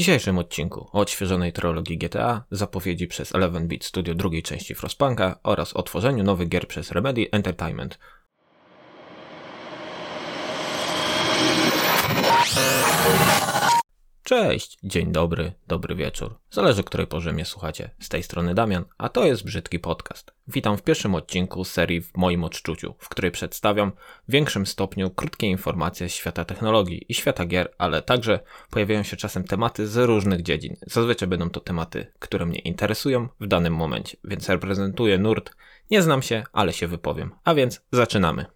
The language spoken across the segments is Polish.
dzisiejszym odcinku o odświeżonej trilogii GTA, zapowiedzi przez 11-bit Studio drugiej części Frostpunka oraz o tworzeniu nowych gier przez Remedy Entertainment. Cześć, dzień dobry, dobry wieczór. Zależy, której porze mnie słuchacie. Z tej strony Damian, a to jest Brzydki Podcast. Witam w pierwszym odcinku serii W moim odczuciu, w której przedstawiam w większym stopniu krótkie informacje z świata technologii i świata gier, ale także pojawiają się czasem tematy z różnych dziedzin. Zazwyczaj będą to tematy, które mnie interesują w danym momencie, więc reprezentuję nurt. Nie znam się, ale się wypowiem. A więc zaczynamy.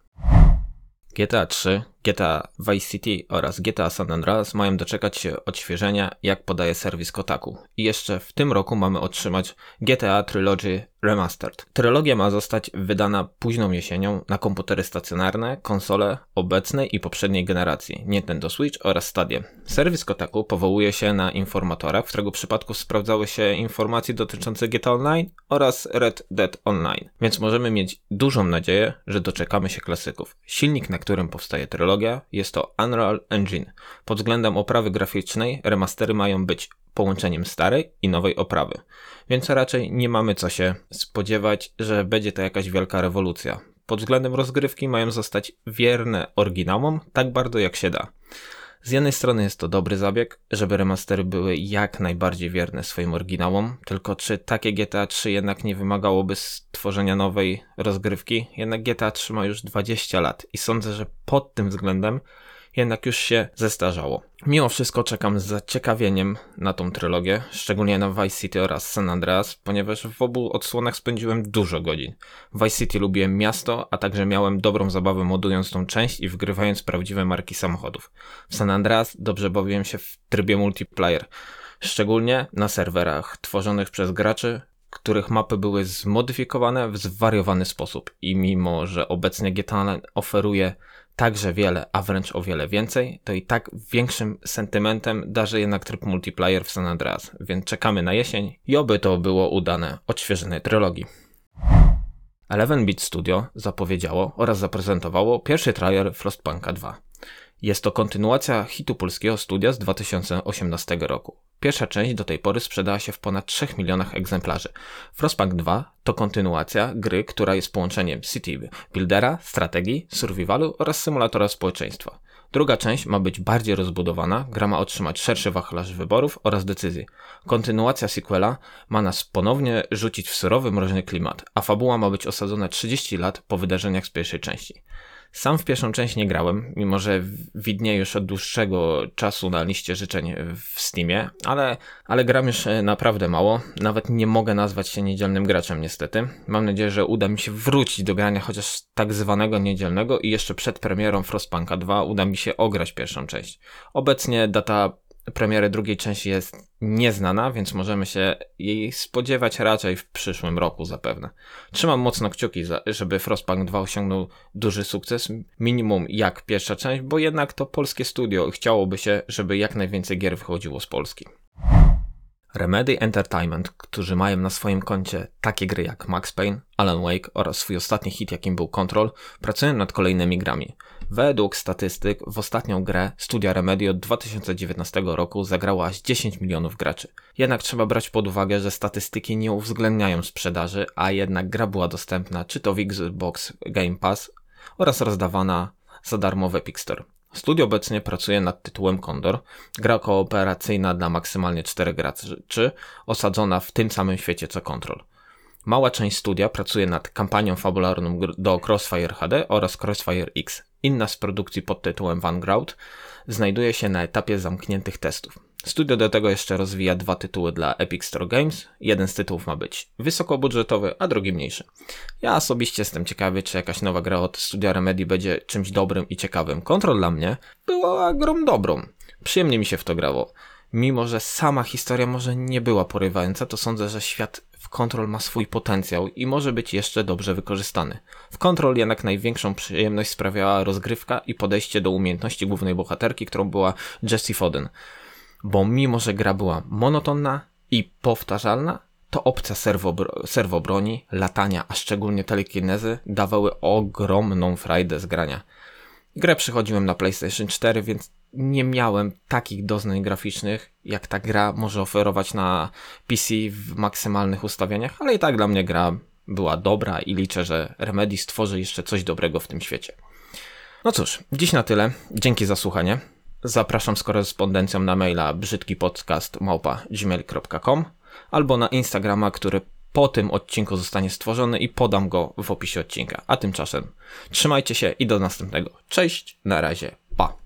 GTA 3, GTA Vice City oraz GTA San Andreas mają doczekać się odświeżenia, jak podaje serwis Kotaku. I jeszcze w tym roku mamy otrzymać GTA Trilogy Remastered. Trylogia ma zostać wydana późną jesienią na komputery stacjonarne, konsole obecnej i poprzedniej generacji, Nintendo Switch oraz Stadia. Serwis Kotaku powołuje się na informatora, w którego przypadku sprawdzały się informacje dotyczące GTA Online oraz Red Dead Online, więc możemy mieć dużą nadzieję, że doczekamy się klasyków. Silnik, na którym powstaje trylogia, jest to Unreal Engine. Pod względem oprawy graficznej remastery mają być połączeniem starej i nowej oprawy. Więc raczej nie mamy co się spodziewać, że będzie to jakaś wielka rewolucja. Pod względem rozgrywki mają zostać wierne oryginałom tak bardzo jak się da. Z jednej strony jest to dobry zabieg, żeby remastery były jak najbardziej wierne swoim oryginałom, tylko czy takie GTA 3 jednak nie wymagałoby stworzenia nowej rozgrywki? Jednak GTA 3 ma już 20 lat i sądzę, że pod tym względem jednak już się zestarzało. Mimo wszystko czekam z zaciekawieniem na tą trylogię, szczególnie na Vice City oraz San Andreas, ponieważ w obu odsłonach spędziłem dużo godzin. W Vice City lubiłem miasto, a także miałem dobrą zabawę modując tą część i wgrywając prawdziwe marki samochodów. W San Andreas dobrze bawiłem się w trybie multiplayer, szczególnie na serwerach tworzonych przez graczy, których mapy były zmodyfikowane w zwariowany sposób i mimo, że obecnie GTA oferuje także wiele, a wręcz o wiele więcej, to i tak większym sentymentem darzy jednak tryb multiplayer w San Andreas, więc czekamy na jesień i oby to było udane odświeżonej trylogii. 11-bit Studio zapowiedziało oraz zaprezentowało pierwszy trailer Frostpunka 2. Jest to kontynuacja hitu polskiego studia z 2018 roku. Pierwsza część do tej pory sprzedała się w ponad 3 milionach egzemplarzy. Frostpunk 2 to kontynuacja gry, która jest połączeniem City Buildera, strategii, survivalu oraz symulatora społeczeństwa. Druga część ma być bardziej rozbudowana, gra ma otrzymać szerszy wachlarz wyborów oraz decyzji. Kontynuacja sequela ma nas ponownie rzucić w surowy, mroźny klimat, a fabuła ma być osadzona 30 lat po wydarzeniach z pierwszej części. Sam w pierwszą część nie grałem, mimo że widnieje już od dłuższego czasu na liście życzeń w Steamie, ale, ale gram już e, naprawdę mało. Nawet nie mogę nazwać się niedzielnym graczem niestety. Mam nadzieję, że uda mi się wrócić do grania chociaż tak zwanego niedzielnego i jeszcze przed premierą Frostpunka 2 uda mi się ograć pierwszą część. Obecnie data premiery drugiej części jest nieznana, więc możemy się jej spodziewać raczej w przyszłym roku zapewne. Trzymam mocno kciuki, żeby Frostpunk 2 osiągnął duży sukces, minimum jak pierwsza część, bo jednak to polskie studio chciałoby się, żeby jak najwięcej gier wychodziło z Polski. Remedy Entertainment, którzy mają na swoim koncie takie gry jak Max Payne, Alan Wake oraz swój ostatni hit jakim był Control, pracują nad kolejnymi grami. Według statystyk w ostatnią grę studia Remedy od 2019 roku zagrało aż 10 milionów graczy. Jednak trzeba brać pod uwagę, że statystyki nie uwzględniają sprzedaży, a jednak gra była dostępna czy to w Xbox Game Pass oraz rozdawana za darmo w Epic Store. Studio obecnie pracuje nad tytułem Condor, gra kooperacyjna dla maksymalnie 4 graczy, osadzona w tym samym świecie co Control. Mała część studia pracuje nad kampanią fabularną do Crossfire HD oraz Crossfire X. Inna z produkcji pod tytułem Vanguard znajduje się na etapie zamkniętych testów. Studio do tego jeszcze rozwija dwa tytuły dla Epic Store Games. Jeden z tytułów ma być wysokobudżetowy, a drugi mniejszy. Ja osobiście jestem ciekawy, czy jakaś nowa gra od studia Remedy będzie czymś dobrym i ciekawym. Kontrol dla mnie była grą dobrą. Przyjemnie mi się w to grało. Mimo, że sama historia może nie była porywająca, to sądzę, że świat w Control ma swój potencjał i może być jeszcze dobrze wykorzystany. W Control jednak największą przyjemność sprawiała rozgrywka i podejście do umiejętności głównej bohaterki, którą była Jessie Foden bo mimo, że gra była monotonna i powtarzalna, to opcja serwobro serwobroni, latania, a szczególnie telekinezy dawały ogromną frajdę z grania. Grę przychodziłem na PlayStation 4, więc nie miałem takich doznań graficznych, jak ta gra może oferować na PC w maksymalnych ustawieniach, ale i tak dla mnie gra była dobra i liczę, że Remedy stworzy jeszcze coś dobrego w tym świecie. No cóż, dziś na tyle. Dzięki za słuchanie. Zapraszam z korespondencją na maila brzydkipodcast.gmail.com albo na Instagrama, który po tym odcinku zostanie stworzony i podam go w opisie odcinka. A tymczasem trzymajcie się i do następnego. Cześć, na razie, pa.